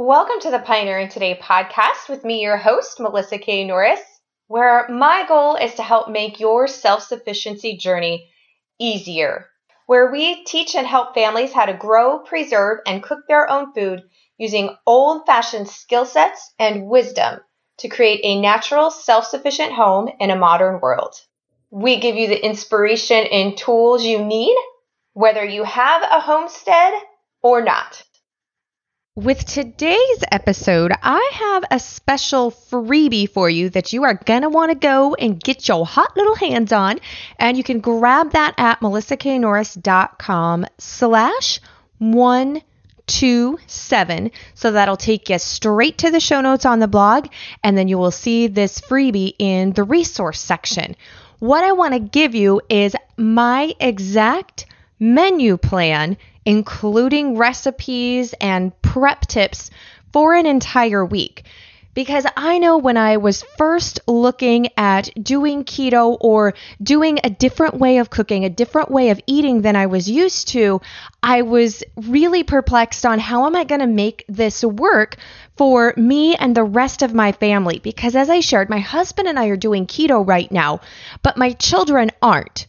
Welcome to the Pioneering Today podcast with me, your host, Melissa K. Norris, where my goal is to help make your self sufficiency journey easier. Where we teach and help families how to grow, preserve, and cook their own food using old fashioned skill sets and wisdom to create a natural, self sufficient home in a modern world. We give you the inspiration and tools you need, whether you have a homestead or not. With today's episode, I have a special freebie for you that you are going to want to go and get your hot little hands on. And you can grab that at melissaknorris.com slash 127. So that'll take you straight to the show notes on the blog. And then you will see this freebie in the resource section. What I want to give you is my exact menu plan including recipes and prep tips for an entire week. Because I know when I was first looking at doing keto or doing a different way of cooking, a different way of eating than I was used to, I was really perplexed on how am I going to make this work for me and the rest of my family. Because as I shared, my husband and I are doing keto right now, but my children aren't.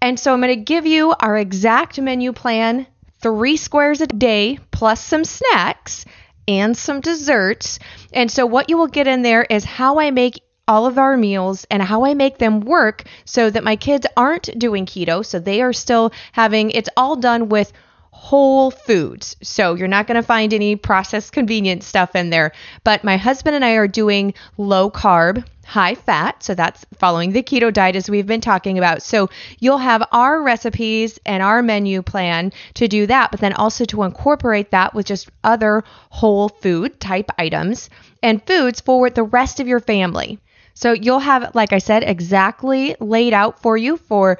And so I'm going to give you our exact menu plan three squares a day plus some snacks and some desserts. And so, what you will get in there is how I make all of our meals and how I make them work so that my kids aren't doing keto. So, they are still having it's all done with whole foods. So you're not going to find any processed convenience stuff in there. But my husband and I are doing low carb, high fat. So that's following the keto diet as we've been talking about. So you'll have our recipes and our menu plan to do that, but then also to incorporate that with just other whole food type items and foods for the rest of your family. So you'll have, like I said, exactly laid out for you for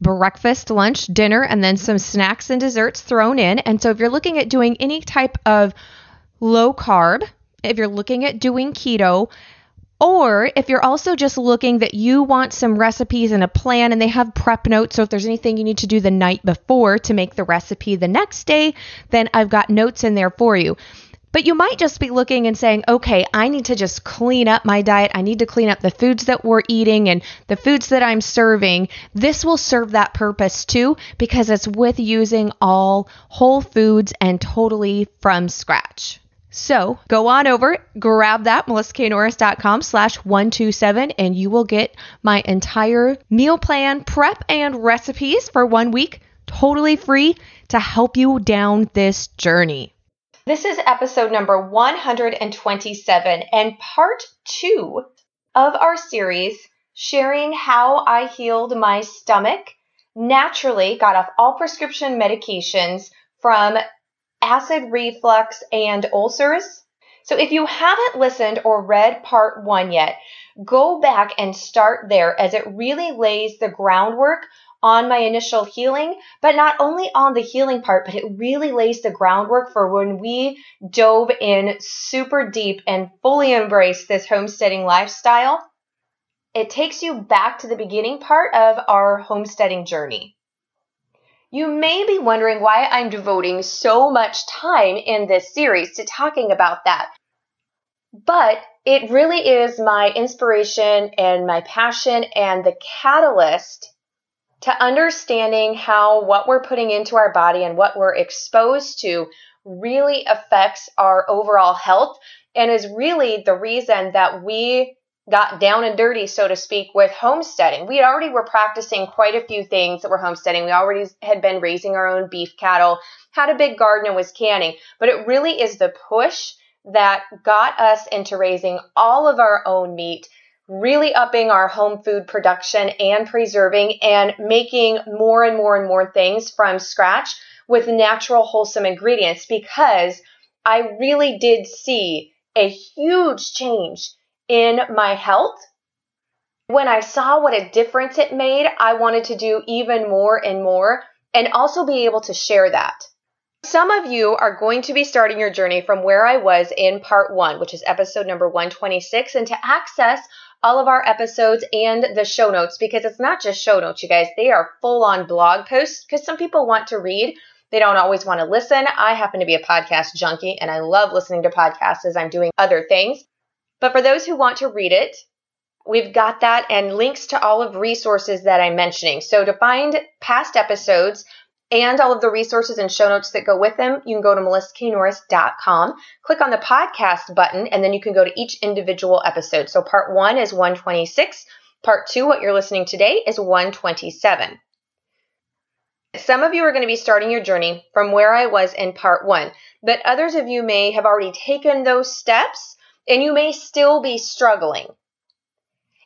breakfast, lunch, dinner, and then some snacks and desserts thrown in. And so if you're looking at doing any type of low carb, if you're looking at doing keto, or if you're also just looking that you want some recipes and a plan and they have prep notes, so if there's anything you need to do the night before to make the recipe the next day, then I've got notes in there for you. But you might just be looking and saying, okay, I need to just clean up my diet. I need to clean up the foods that we're eating and the foods that I'm serving. This will serve that purpose too because it's with using all whole foods and totally from scratch. So go on over, grab that, melissaknorris.com slash 127, and you will get my entire meal plan, prep, and recipes for one week totally free to help you down this journey. This is episode number 127 and part two of our series sharing how I healed my stomach, naturally got off all prescription medications from acid reflux and ulcers. So if you haven't listened or read part one yet, go back and start there as it really lays the groundwork on my initial healing, but not only on the healing part, but it really lays the groundwork for when we dove in super deep and fully embraced this homesteading lifestyle. It takes you back to the beginning part of our homesteading journey. You may be wondering why I'm devoting so much time in this series to talking about that. But it really is my inspiration and my passion and the catalyst to understanding how what we're putting into our body and what we're exposed to really affects our overall health and is really the reason that we got down and dirty, so to speak, with homesteading. We already were practicing quite a few things that were homesteading. We already had been raising our own beef cattle, had a big garden and was canning, but it really is the push that got us into raising all of our own meat really upping our home food production and preserving and making more and more and more things from scratch with natural, wholesome ingredients because I really did see a huge change in my health. When I saw what a difference it made, I wanted to do even more and more and also be able to share that. Some of you are going to be starting your journey from where I was in part one, which is episode number 126. And to access all of our episodes and the show notes because it's not just show notes, you guys. They are full on blog posts because some people want to read they don't always want to listen. I happen to be a podcast junkie and I love listening to podcasts as I'm doing other things. But for those who want to read it, we've got that and links to all of resources that I'm mentioning. So to find past episodes and all of the resources and show notes that go with them, you can go to melissaknorris.com, click on the podcast button, and then you can go to each individual episode. So part one is 126. Part two, what you're listening today, is 127. Some of you are going to be starting your journey from where I was in part one, but others of you may have already taken those steps and you may still be struggling.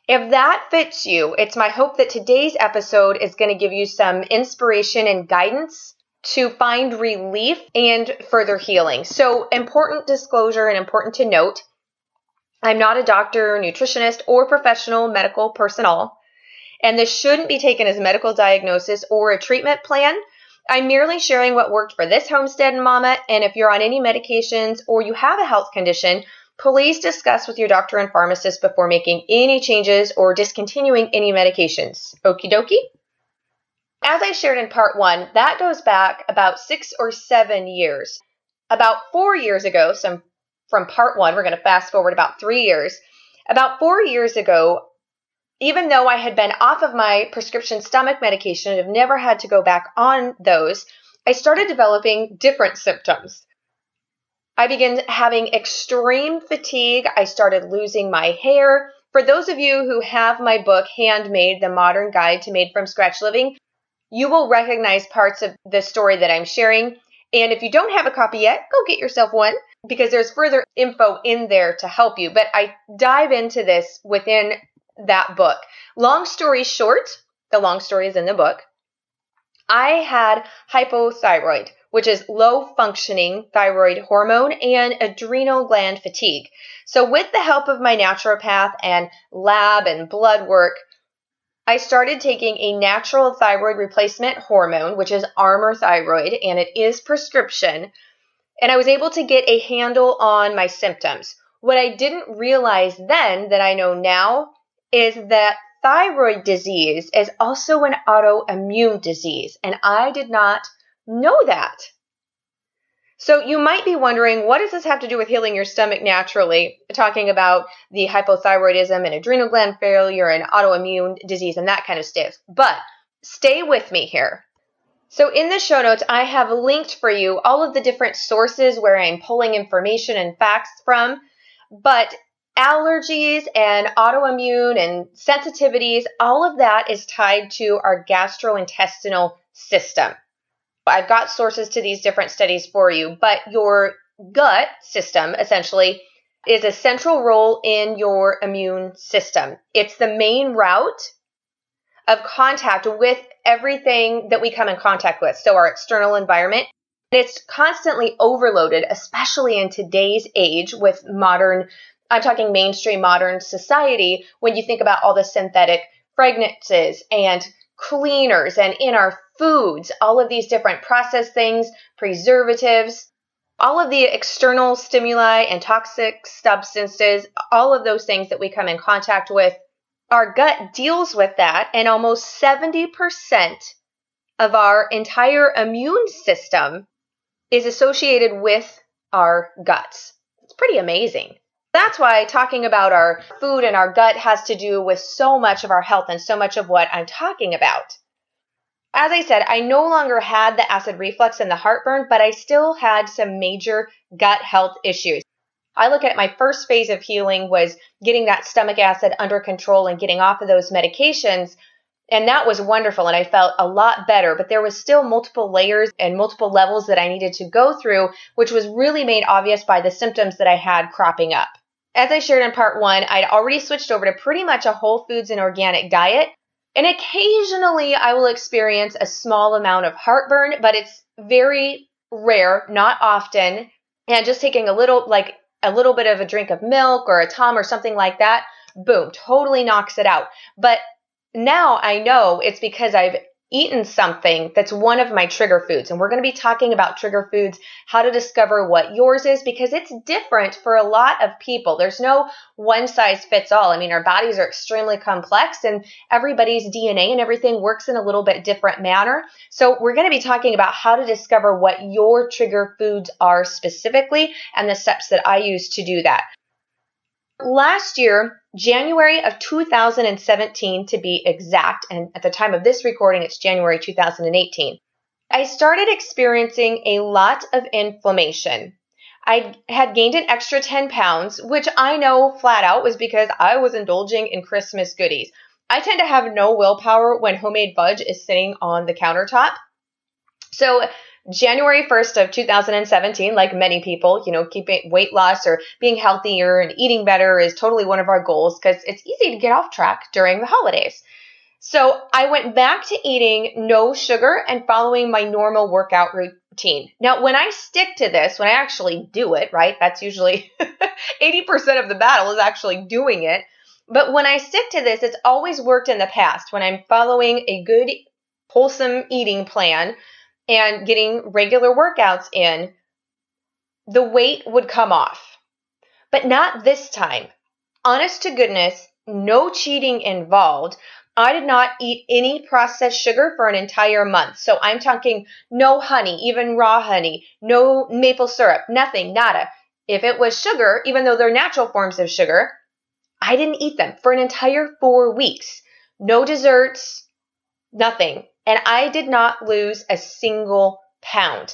If that fits you, it's my hope that today's episode is going to give you some inspiration and guidance to find relief and further healing. So, important disclosure and important to note I'm not a doctor, nutritionist, or professional medical personnel, and this shouldn't be taken as a medical diagnosis or a treatment plan. I'm merely sharing what worked for this homestead and mama, and if you're on any medications or you have a health condition, Please discuss with your doctor and pharmacist before making any changes or discontinuing any medications. Okie dokie? As I shared in part one, that goes back about six or seven years. About four years ago, some from part one, we're going to fast forward about three years. About four years ago, even though I had been off of my prescription stomach medication and have never had to go back on those, I started developing different symptoms. I began having extreme fatigue. I started losing my hair. For those of you who have my book, Handmade, The Modern Guide to Made from Scratch Living, you will recognize parts of the story that I'm sharing. And if you don't have a copy yet, go get yourself one because there's further info in there to help you. But I dive into this within that book. Long story short, the long story is in the book. I had hypothyroid, which is low functioning thyroid hormone and adrenal gland fatigue. So, with the help of my naturopath and lab and blood work, I started taking a natural thyroid replacement hormone, which is Armour Thyroid, and it is prescription. And I was able to get a handle on my symptoms. What I didn't realize then that I know now is that thyroid disease is also an autoimmune disease, and I did not know that. So you might be wondering, what does this have to do with healing your stomach naturally? Talking about the hypothyroidism and adrenal gland failure and autoimmune disease and that kind of stuff. But stay with me here. So in the show notes, I have linked for you all of the different sources where I'm pulling information and facts from. But allergies and autoimmune and sensitivities, all of that is tied to our gastrointestinal system. I've got sources to these different studies for you, but your gut system essentially is a central role in your immune system. It's the main route of contact with everything that we come in contact with. So our external environment, it's constantly overloaded, especially in today's age with modern I'm talking mainstream modern society when you think about all the synthetic fragrances and cleaners and in our foods, all of these different processed things, preservatives, all of the external stimuli and toxic substances, all of those things that we come in contact with, our gut deals with that, and almost 70% of our entire immune system is associated with our guts. It's pretty amazing. That's why talking about our food and our gut has to do with so much of our health and so much of what I'm talking about. As I said, I no longer had the acid reflux and the heartburn, but I still had some major gut health issues. I look at my first phase of healing was getting that stomach acid under control and getting off of those medications. And that was wonderful. And I felt a lot better, but there was still multiple layers and multiple levels that I needed to go through, which was really made obvious by the symptoms that I had cropping up. As I shared in part one, I'd already switched over to pretty much a whole foods and organic diet. And occasionally I will experience a small amount of heartburn, but it's very rare, not often. And just taking a little, like a little bit of a drink of milk or a Tums or something like that, boom, totally knocks it out. But now I know it's because I've eaten something that's one of my trigger foods. And we're going to be talking about trigger foods, how to discover what yours is, because it's different for a lot of people. There's no one size fits all. I mean, our bodies are extremely complex and everybody's DNA and everything works in a little bit different manner. So we're going to be talking about how to discover what your trigger foods are specifically and the steps that I use to do that. Last year, January of 2017 to be exact, and at the time of this recording, it's January 2018, I started experiencing a lot of inflammation. I had gained an extra 10 pounds, which I know flat out was because I was indulging in Christmas goodies. I tend to have no willpower when homemade fudge is sitting on the countertop. So January 1st of 2017, like many people, you know, keeping weight loss or being healthier and eating better is totally one of our goals because it's easy to get off track during the holidays. So I went back to eating no sugar and following my normal workout routine. Now, when I stick to this, when I actually do it, right, that's usually 80% of the battle is actually doing it. But when I stick to this, it's always worked in the past. When I'm following a good, wholesome eating plan, and getting regular workouts in, the weight would come off. But not this time. Honest to goodness, no cheating involved. I did not eat any processed sugar for an entire month. So I'm talking no honey, even raw honey, no maple syrup, nothing, nada. If it was sugar, even though they're natural forms of sugar, I didn't eat them for an entire four weeks. No desserts, nothing and I did not lose a single pound.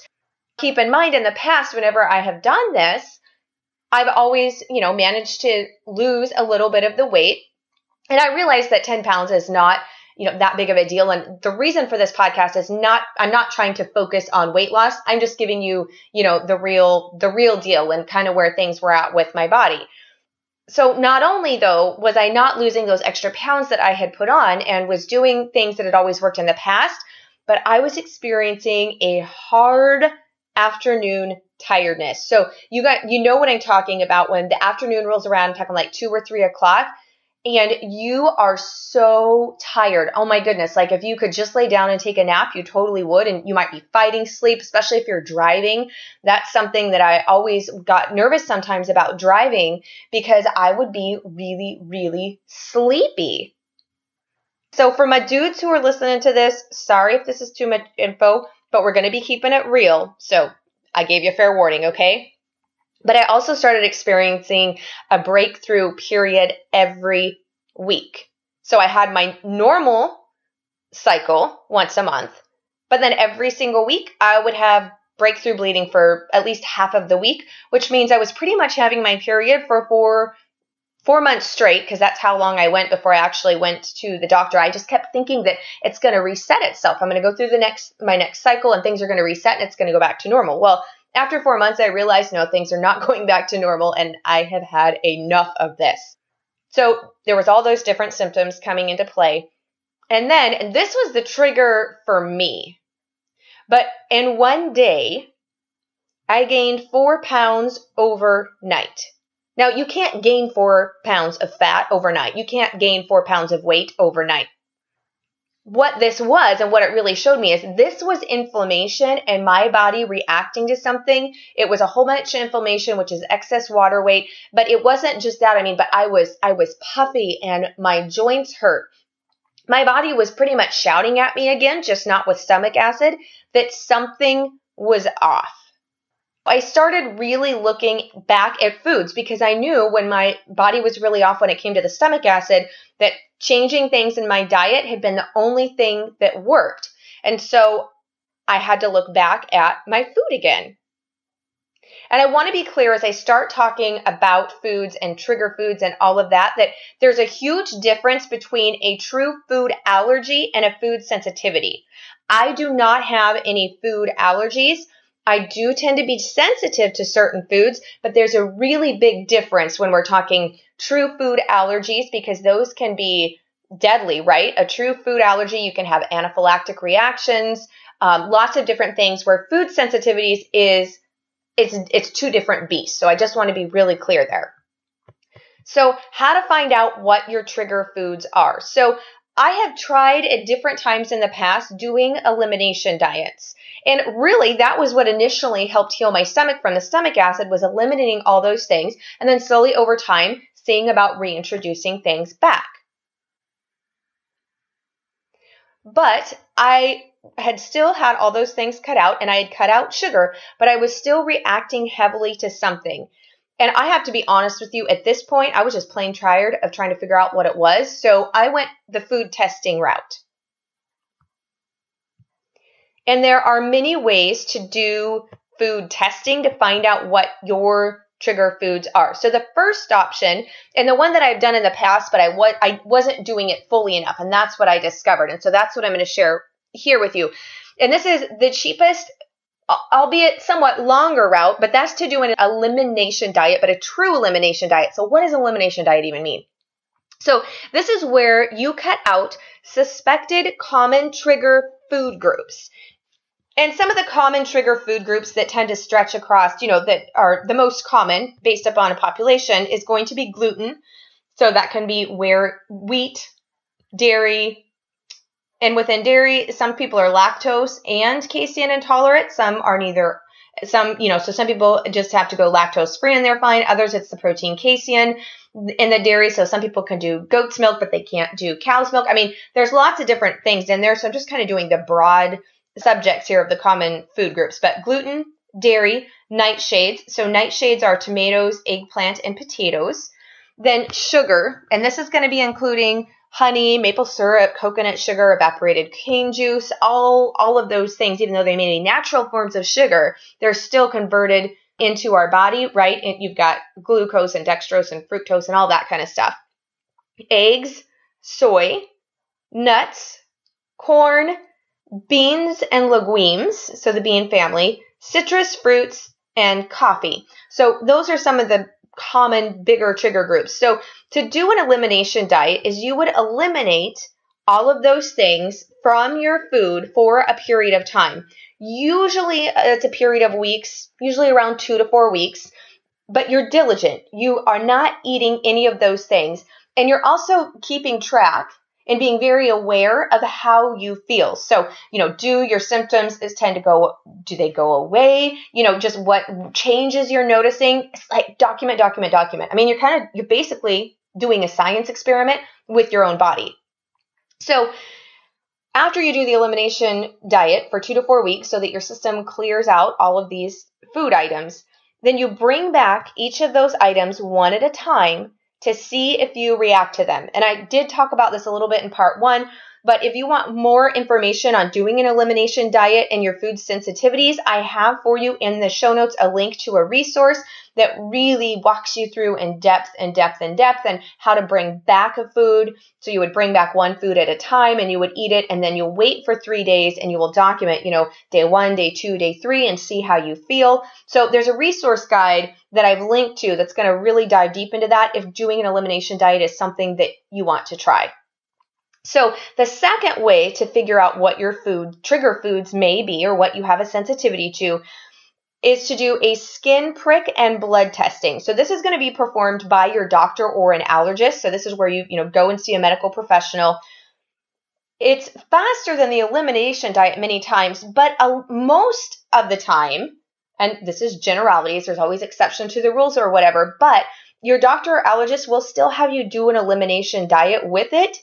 Keep in mind, in the past, whenever I have done this, I've always, you know, managed to lose a little bit of the weight. And I realize that 10 pounds is not, you know, that big of a deal. And the reason for this podcast is not, I'm not trying to focus on weight loss. I'm just giving you, you know, the real, the real deal and kind of where things were at with my body so not only though was I not losing those extra pounds that I had put on and was doing things that had always worked in the past, but I was experiencing a hard afternoon tiredness. So you got you know what I'm talking about when the afternoon rolls around, I'm talking like two or three o'clock, and you are so tired. Oh my goodness. Like if you could just lay down and take a nap, you totally would. And you might be fighting sleep, especially if you're driving. That's something that I always got nervous sometimes about driving because I would be really, really sleepy. So for my dudes who are listening to this, sorry if this is too much info, but we're going to be keeping it real. So I gave you a fair warning, okay? But I also started experiencing a breakthrough period every week. So I had my normal cycle once a month, but then every single week I would have breakthrough bleeding for at least half of the week, which means I was pretty much having my period for four four months straight because that's how long I went before I actually went to the doctor. I just kept thinking that it's going to reset itself. I'm going to go through the next my next cycle and things are going to reset and it's going to go back to normal. Well, after four months, I realized no, things are not going back to normal and I have had enough of this. So there was all those different symptoms coming into play. And then, and this was the trigger for me. But in one day, I gained four pounds overnight. Now, you can't gain four pounds of fat overnight. You can't gain four pounds of weight overnight what this was and what it really showed me is this was inflammation and my body reacting to something. It was a whole bunch of inflammation, which is excess water weight, but it wasn't just that. I mean, but I was, I was puffy and my joints hurt. My body was pretty much shouting at me again, just not with stomach acid, that something was off. I started really looking back at foods because I knew when my body was really off when it came to the stomach acid that changing things in my diet had been the only thing that worked. And so I had to look back at my food again. And I want to be clear as I start talking about foods and trigger foods and all of that, that there's a huge difference between a true food allergy and a food sensitivity. I do not have any food allergies. I do tend to be sensitive to certain foods, but there's a really big difference when we're talking true food allergies because those can be deadly, right? A true food allergy, you can have anaphylactic reactions, um, lots of different things where food sensitivities is it's it's two different beasts. So I just want to be really clear there. So how to find out what your trigger foods are. So I have tried at different times in the past doing elimination diets. And really, that was what initially helped heal my stomach from the stomach acid was eliminating all those things and then slowly over time seeing about reintroducing things back. But I had still had all those things cut out and I had cut out sugar, but I was still reacting heavily to something. And I have to be honest with you, at this point, I was just plain tired of trying to figure out what it was. So I went the food testing route. And there are many ways to do food testing to find out what your trigger foods are. So the first option, and the one that I've done in the past, but I was I wasn't doing it fully enough, and that's what I discovered. And so that's what I'm going to share here with you. And this is the cheapest albeit somewhat longer route, but that's to do an elimination diet, but a true elimination diet. So, what does elimination diet even mean? So, this is where you cut out suspected common trigger food groups. And some of the common trigger food groups that tend to stretch across, you know, that are the most common based upon a population is going to be gluten. So, that can be where wheat, dairy, and within dairy, some people are lactose and casein intolerant. Some are neither. Some, you know, so some people just have to go lactose free and they're fine. Others, it's the protein casein in the dairy. So some people can do goat's milk, but they can't do cow's milk. I mean, there's lots of different things in there. So I'm just kind of doing the broad subjects here of the common food groups. But gluten, dairy, nightshades. So nightshades are tomatoes, eggplant, and potatoes. Then sugar, and this is going to be including honey, maple syrup, coconut sugar, evaporated cane juice, all, all of those things, even though they may be natural forms of sugar, they're still converted into our body, right? And you've got glucose and dextrose and fructose and all that kind of stuff. Eggs, soy, nuts, corn, beans and legumes, so the bean family, citrus fruits, and coffee. So those are some of the common bigger trigger groups. So to do an elimination diet is you would eliminate all of those things from your food for a period of time. Usually uh, it's a period of weeks, usually around 2 to 4 weeks, but you're diligent. You are not eating any of those things and you're also keeping track and being very aware of how you feel. So, you know, do your symptoms is tend to go, do they go away? You know, just what changes you're noticing. It's like document, document, document. I mean, you're kind of, you're basically doing a science experiment with your own body. So, after you do the elimination diet for two to four weeks so that your system clears out all of these food items, then you bring back each of those items one at a time to see if you react to them. And I did talk about this a little bit in part one, but if you want more information on doing an elimination diet and your food sensitivities, I have for you in the show notes a link to a resource that really walks you through in depth and depth and depth and how to bring back a food. So you would bring back one food at a time and you would eat it and then you'll wait for three days and you will document, you know, day one, day two, day three and see how you feel. So there's a resource guide that I've linked to that's going to really dive deep into that if doing an elimination diet is something that you want to try. So, the second way to figure out what your food trigger foods may be or what you have a sensitivity to is to do a skin prick and blood testing. So this is going to be performed by your doctor or an allergist. So this is where you, you know, go and see a medical professional. It's faster than the elimination diet many times, but uh, most of the time, and this is generalities, there's always exception to the rules or whatever, but your doctor or allergist will still have you do an elimination diet with it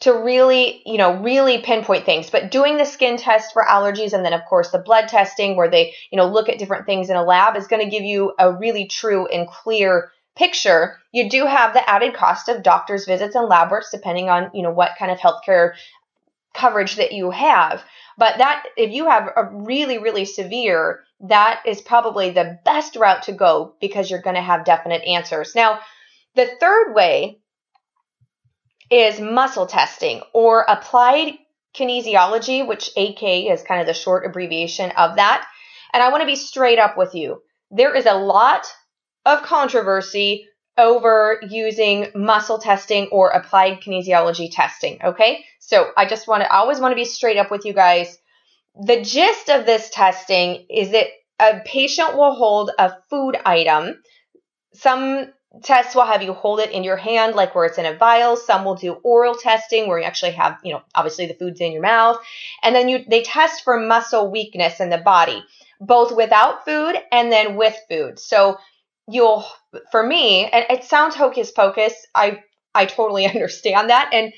to really, you know, really pinpoint things. But doing the skin test for allergies and then of course the blood testing where they, you know, look at different things in a lab is going to give you a really true and clear picture. You do have the added cost of doctor's visits and lab works depending on, you know, what kind of healthcare coverage that you have. But that if you have a really really severe, that is probably the best route to go because you're going to have definite answers. Now, the third way is muscle testing or applied kinesiology, which AK is kind of the short abbreviation of that. And I want to be straight up with you. There is a lot of controversy over using muscle testing or applied kinesiology testing. Okay. So I just want to, I always want to be straight up with you guys. The gist of this testing is that a patient will hold a food item some tests will have you hold it in your hand, like where it's in a vial. Some will do oral testing, where you actually have, you know, obviously the food's in your mouth, and then you they test for muscle weakness in the body, both without food and then with food. So you'll, for me, and it sounds hocus pocus. I I totally understand that, and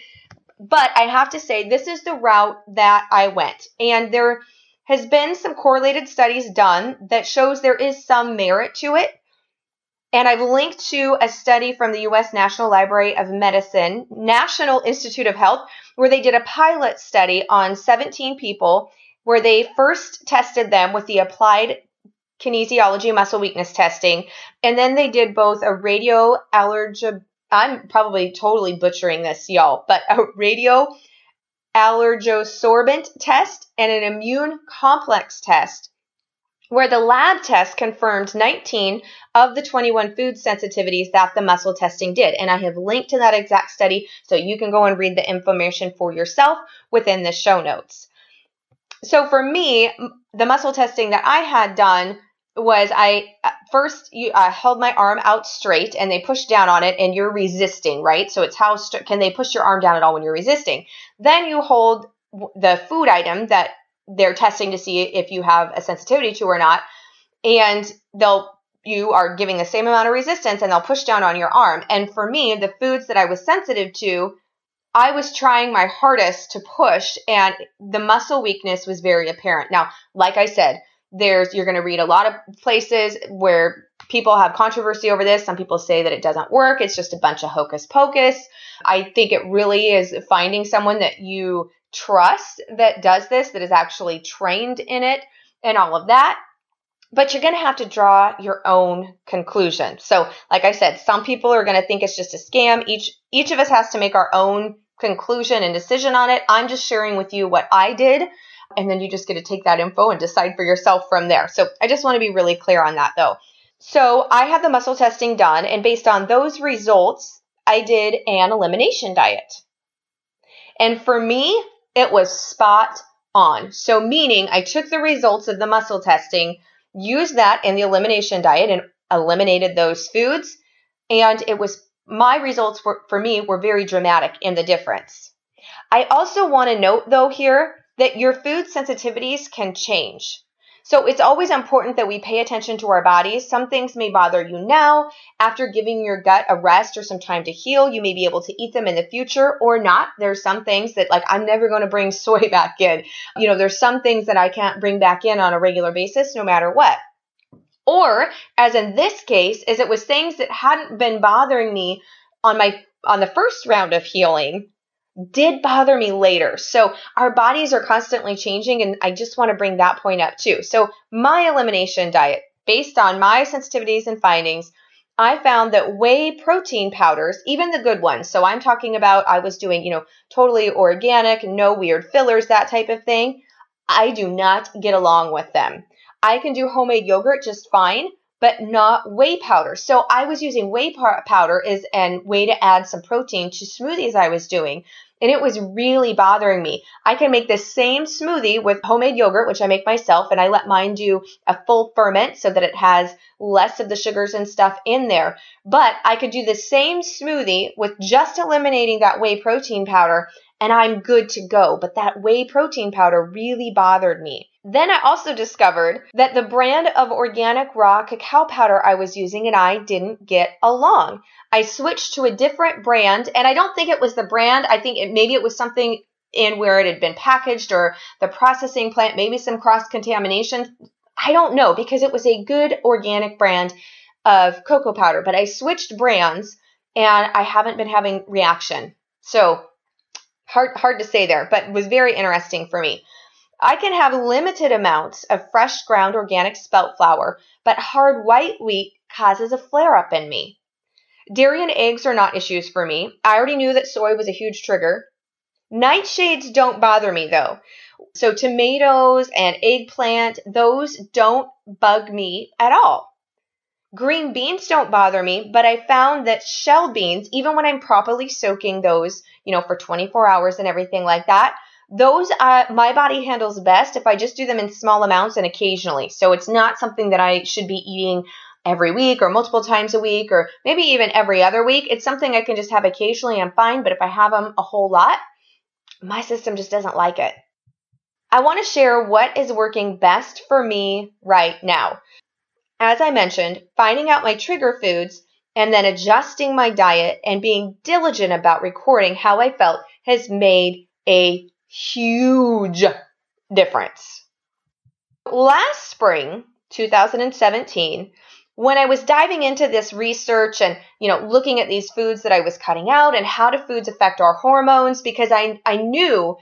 but I have to say this is the route that I went, and there has been some correlated studies done that shows there is some merit to it and I've linked to a study from the US National Library of Medicine, National Institute of Health, where they did a pilot study on 17 people where they first tested them with the applied kinesiology muscle weakness testing. And then they did both a radio allergy, I'm probably totally butchering this, y'all, but a radio allergosorbent test and an immune complex test where the lab test confirmed 19 of the 21 food sensitivities that the muscle testing did. And I have linked to that exact study so you can go and read the information for yourself within the show notes. So for me, the muscle testing that I had done was I uh, first you I held my arm out straight and they push down on it and you're resisting, right? So it's how st- can they push your arm down at all when you're resisting? Then you hold the food item that they're testing to see if you have a sensitivity to or not. And they'll you are giving the same amount of resistance and they'll push down on your arm. And for me, the foods that I was sensitive to, I was trying my hardest to push and the muscle weakness was very apparent. Now, like I said, there's you're going to read a lot of places where people have controversy over this. Some people say that it doesn't work. It's just a bunch of hocus pocus. I think it really is finding someone that you trust that does this, that is actually trained in it, and all of that. But you're going to have to draw your own conclusion. So, like I said, some people are going to think it's just a scam. Each each of us has to make our own conclusion and decision on it. I'm just sharing with you what I did, and then you just get to take that info and decide for yourself from there. So, I just want to be really clear on that though. So, I had the muscle testing done, and based on those results, I did an elimination diet. And for me, it was spot on. So, meaning I took the results of the muscle testing, used that in the elimination diet, and eliminated those foods. And it was my results were, for me were very dramatic in the difference. I also want to note, though, here that your food sensitivities can change. So it's always important that we pay attention to our bodies. Some things may bother you now. After giving your gut a rest or some time to heal, you may be able to eat them in the future or not. There's some things that like I'm never going to bring soy back in. You know, there's some things that I can't bring back in on a regular basis no matter what. Or as in this case, is it was things that hadn't been bothering me on my on the first round of healing did bother me later. So our bodies are constantly changing, and I just want to bring that point up too. So, my elimination diet, based on my sensitivities and findings, I found that whey protein powders, even the good ones, so I'm talking about I was doing, you know, totally organic, no weird fillers, that type of thing, I do not get along with them. I can do homemade yogurt just fine, but not whey powder. So I was using whey powder as an way to add some protein to smoothies I was doing. And it was really bothering me. I can make the same smoothie with homemade yogurt, which I make myself, and I let mine do a full ferment so that it has less of the sugars and stuff in there. But I could do the same smoothie with just eliminating that whey protein powder and I'm good to go. But that whey protein powder really bothered me. Then I also discovered that the brand of organic raw cacao powder I was using and I didn't get along. I switched to a different brand and I don't think it was the brand. I think it, maybe it was something in where it had been packaged or the processing plant, maybe some cross contamination. I don't know because it was a good organic brand of cocoa powder, but I switched brands and I haven't been having reaction. So hard hard to say there, but was very interesting for me. I can have limited amounts of fresh ground organic spelt flour, but hard white wheat causes a flare up in me. Dairy and eggs are not issues for me. I already knew that soy was a huge trigger. Nightshades don't bother me though. So tomatoes and eggplant, those don't bug me at all. Green beans don't bother me, but I found that shell beans, even when I'm properly soaking those, you know, for 24 hours and everything like that, those uh, my body handles best if I just do them in small amounts and occasionally. So it's not something that I should be eating every week or multiple times a week or maybe even every other week. It's something I can just have occasionally. I'm fine. But if I have them a whole lot, my system just doesn't like it. I want to share what is working best for me right now. As I mentioned, finding out my trigger foods and then adjusting my diet and being diligent about recording how I felt has made a huge difference. Last spring, 2017, when I was diving into this research and, you know, looking at these foods that I was cutting out and how do foods affect our hormones because I I knew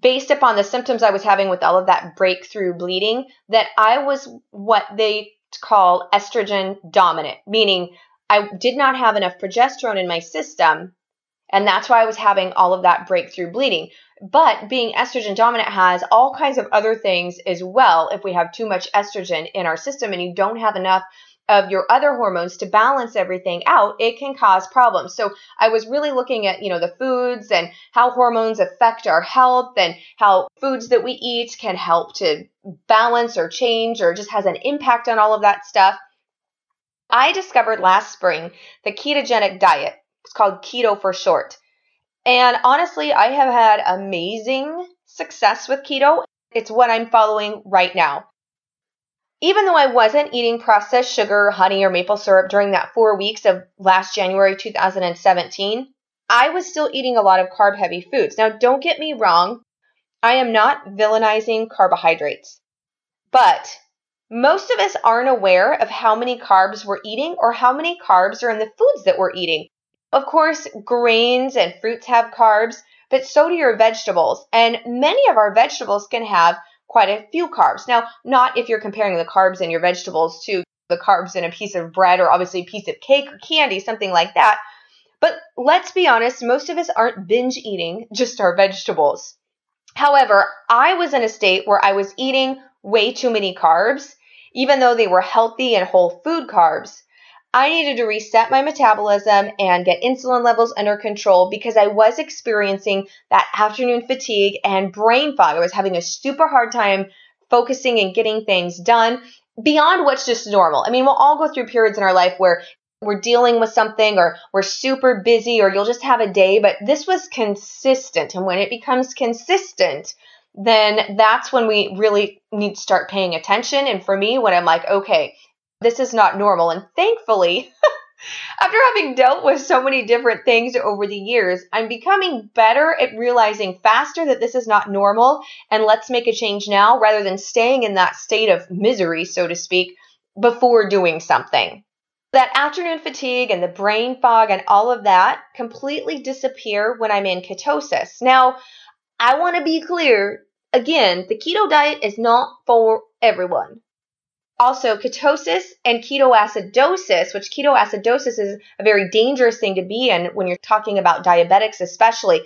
based upon the symptoms I was having with all of that breakthrough bleeding that I was what they call estrogen dominant, meaning I did not have enough progesterone in my system and that's why I was having all of that breakthrough bleeding. But being estrogen dominant has all kinds of other things as well. If we have too much estrogen in our system and you don't have enough of your other hormones to balance everything out, it can cause problems. So I was really looking at, you know, the foods and how hormones affect our health and how foods that we eat can help to balance or change or just has an impact on all of that stuff. I discovered last spring the ketogenic diet. It's called keto for short. And honestly, I have had amazing success with keto. It's what I'm following right now. Even though I wasn't eating processed sugar, honey, or maple syrup during that four weeks of last January 2017, I was still eating a lot of carb heavy foods. Now, don't get me wrong, I am not villainizing carbohydrates. But most of us aren't aware of how many carbs we're eating or how many carbs are in the foods that we're eating. Of course, grains and fruits have carbs, but so do your vegetables. And many of our vegetables can have quite a few carbs. Now, not if you're comparing the carbs in your vegetables to the carbs in a piece of bread or obviously a piece of cake or candy, something like that. But let's be honest, most of us aren't binge eating just our vegetables. However, I was in a state where I was eating way too many carbs, even though they were healthy and whole food carbs. I needed to reset my metabolism and get insulin levels under control because I was experiencing that afternoon fatigue and brain fog. I was having a super hard time focusing and getting things done beyond what's just normal. I mean, we'll all go through periods in our life where we're dealing with something or we're super busy or you'll just have a day, but this was consistent. And when it becomes consistent, then that's when we really need to start paying attention. And for me, when I'm like, okay, this is not normal. And thankfully, after having dealt with so many different things over the years, I'm becoming better at realizing faster that this is not normal and let's make a change now rather than staying in that state of misery, so to speak, before doing something. That afternoon fatigue and the brain fog and all of that completely disappear when I'm in ketosis. Now, I want to be clear again, the keto diet is not for everyone. Also, ketosis and ketoacidosis, which ketoacidosis is a very dangerous thing to be in when you're talking about diabetics, especially.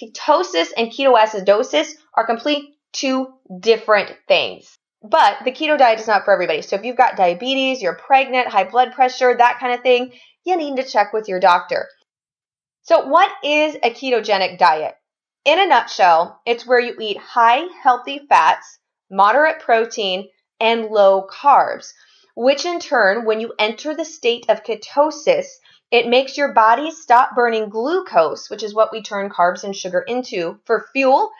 Ketosis and ketoacidosis are complete two different things. But the keto diet is not for everybody. So if you've got diabetes, you're pregnant, high blood pressure, that kind of thing, you need to check with your doctor. So, what is a ketogenic diet? In a nutshell, it's where you eat high healthy fats, moderate protein, and low carbs, which in turn, when you enter the state of ketosis, it makes your body stop burning glucose, which is what we turn carbs and sugar into, for fuel.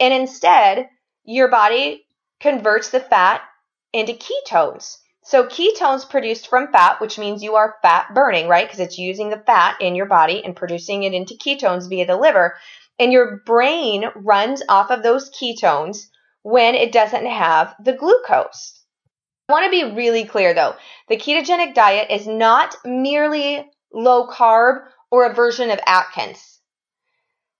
And instead, your body converts the fat into ketones. So, ketones produced from fat, which means you are fat burning, right? Because it's using the fat in your body and producing it into ketones via the liver. And your brain runs off of those ketones when it doesn't have the glucose. I want to be really clear though. The ketogenic diet is not merely low carb or a version of Atkins.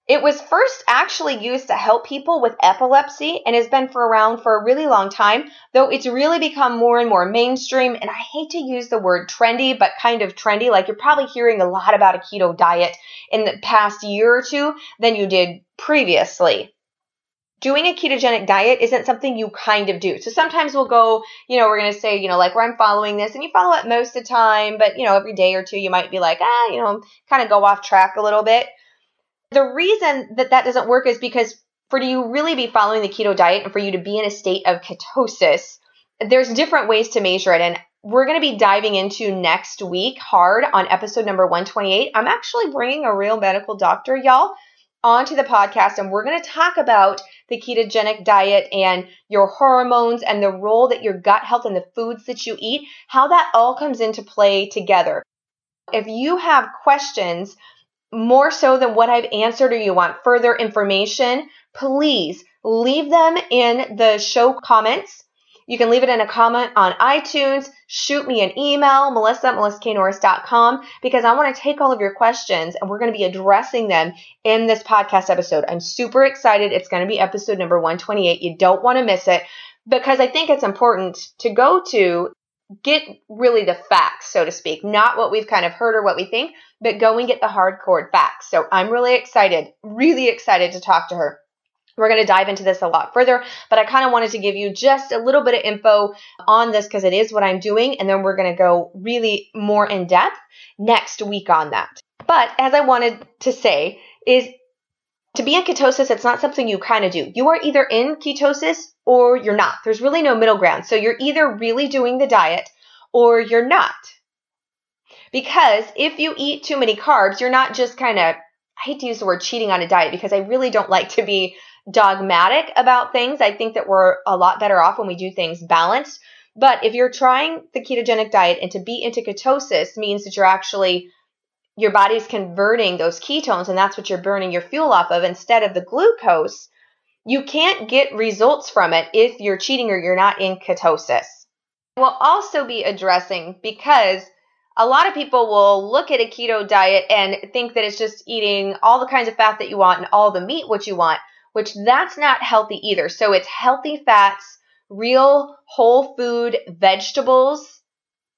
It was first actually used to help people with epilepsy and has been for around for a really long time, though it's really become more and more mainstream. And I hate to use the word trendy, but kind of trendy. Like you're probably hearing a lot about a keto diet in the past year or two than you did previously doing a ketogenic diet isn't something you kind of do. So sometimes we'll go, you know, we're going to say, you know, like where I'm following this and you follow it most of the time, but you know, every day or two you might be like, ah, you know, kind of go off track a little bit. The reason that that doesn't work is because for you really be following the keto diet and for you to be in a state of ketosis, there's different ways to measure it. And we're going to be diving into next week hard on episode number 128. I'm actually bringing a real medical doctor, y'all, onto the podcast, and we're going to talk about the ketogenic diet and your hormones and the role that your gut health and the foods that you eat, how that all comes into play together. If you have questions, more so than what I've answered, or you want further information, please leave them in the show comments you can leave it in a comment on iTunes, shoot me an email, melissa at melissaknorris.com, because I want to take all of your questions and we're going to be addressing them in this podcast episode. I'm super excited. It's going to be episode number 128. You don't want to miss it because I think it's important to go to get really the facts, so to speak, not what we've kind of heard or what we think, but go and get the hardcore facts. So I'm really excited, really excited to talk to her. We're going to dive into this a lot further, but I kind of wanted to give you just a little bit of info on this because it is what I'm doing, and then we're going to go really more in depth next week on that. But as I wanted to say, is to be in ketosis, it's not something you kind of do. You are either in ketosis or you're not. There's really no middle ground. So you're either really doing the diet or you're not. Because if you eat too many carbs, you're not just kind of, I hate to use the word cheating on a diet because I really don't like to be dogmatic about things. I think that we're a lot better off when we do things balanced. But if you're trying the ketogenic diet and to be into ketosis means that you're actually your body's converting those ketones and that's what you're burning your fuel off of instead of the glucose, you can't get results from it if you're cheating or you're not in ketosis. We'll also be addressing because a lot of people will look at a keto diet and think that it's just eating all the kinds of fat that you want and all the meat what you want which that's not healthy either. So it's healthy fats, real whole food vegetables.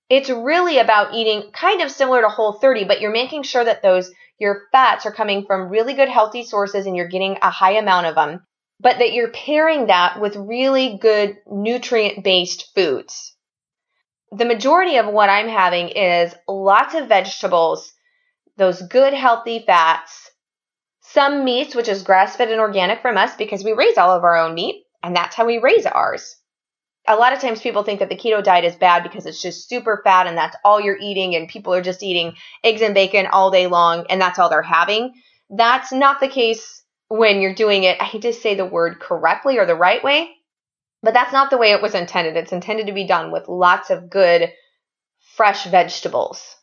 It's really about eating kind of similar to whole 30, but you're making sure that those your fats are coming from really good healthy sources and you're getting a high amount of them, but that you're pairing that with really good nutrient based foods. The majority of what I'm having is lots of vegetables, those good healthy fats, some meats, which is grass fed and organic from us because we raise all of our own meat, and that's how we raise ours. A lot of times people think that the keto diet is bad because it's just super fat and that's all you're eating, and people are just eating eggs and bacon all day long and that's all they're having. That's not the case when you're doing it. I hate to say the word correctly or the right way, but that's not the way it was intended. It's intended to be done with lots of good, fresh vegetables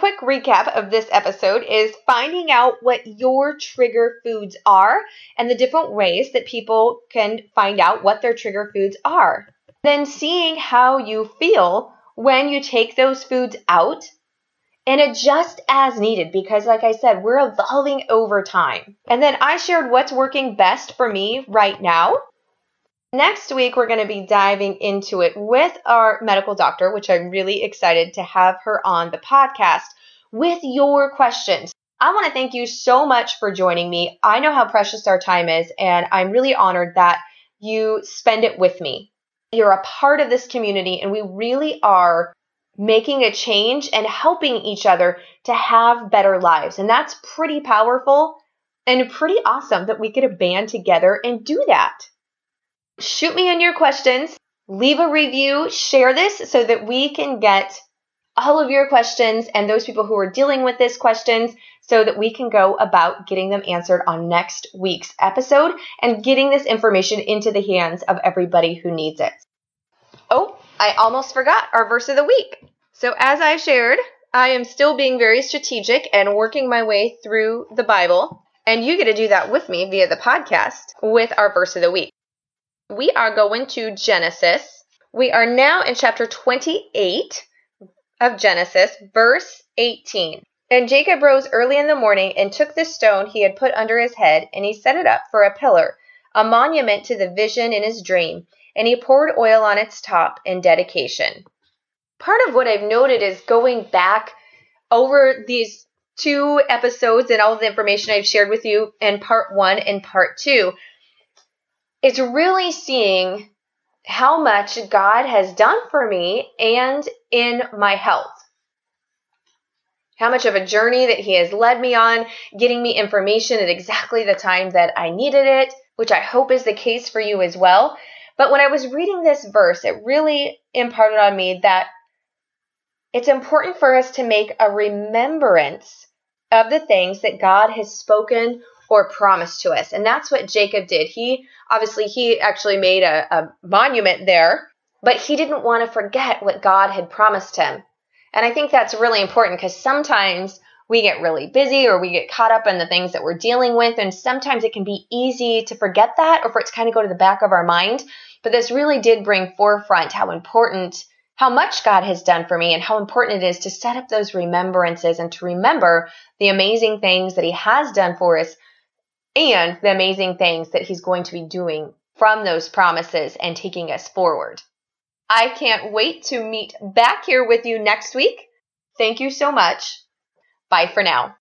quick recap of this episode is finding out what your trigger foods are and the different ways that people can find out what their trigger foods are. Then seeing how you feel when you take those foods out and adjust as needed because, like I said, we're evolving over time. And then I shared what's working best for me right now. Next week, we're going to be diving into it with our medical doctor, which I'm really excited to have her on the podcast with your questions. I want to thank you so much for joining me. I know how precious our time is, and I'm really honored that you spend it with me. You're a part of this community, and we really are making a change and helping each other to have better lives. And that's pretty powerful and pretty awesome that we a band together and do that shoot me in your questions, leave a review, share this so that we can get all of your questions and those people who are dealing with this questions so that we can go about getting them answered on next week's episode and getting this information into the hands of everybody who needs it. Oh, I almost forgot our verse of the week. So, as I shared, I am still being very strategic and working my way through the Bible. And you get to do that with me via the podcast with our verse of the week we are going to Genesis. We are now in chapter 28 of Genesis, verse 18. And Jacob rose early in the morning and took the stone he had put under his head, and he set it up for a pillar, a monument to the vision in his dream, and he poured oil on its top in dedication. Part of what I've noted is going back over these two episodes and all the information I've shared with you in part one and part two it's really seeing how much God has done for me and in my health. How much of a journey that He has led me on, getting me information at exactly the time that I needed it, which I hope is the case for you as well. But when I was reading this verse, it really imparted on me that it's important for us to make a remembrance of the things that God has spoken or promised to us. And that's what Jacob did. He obviously he actually made a, a monument there, but he didn't want to forget what God had promised him. And I think that's really important because sometimes we get really busy or we get caught up in the things that we're dealing with. And sometimes it can be easy to forget that or for it to kind of go to the back of our mind. But this really did bring forefront how important, how much God has done for me and how important it is to set up those remembrances and to remember the amazing things that He has done for us and the amazing things that He's going to be doing from those promises and taking us forward. I can't wait to meet back here with you next week. Thank you so much. Bye for now.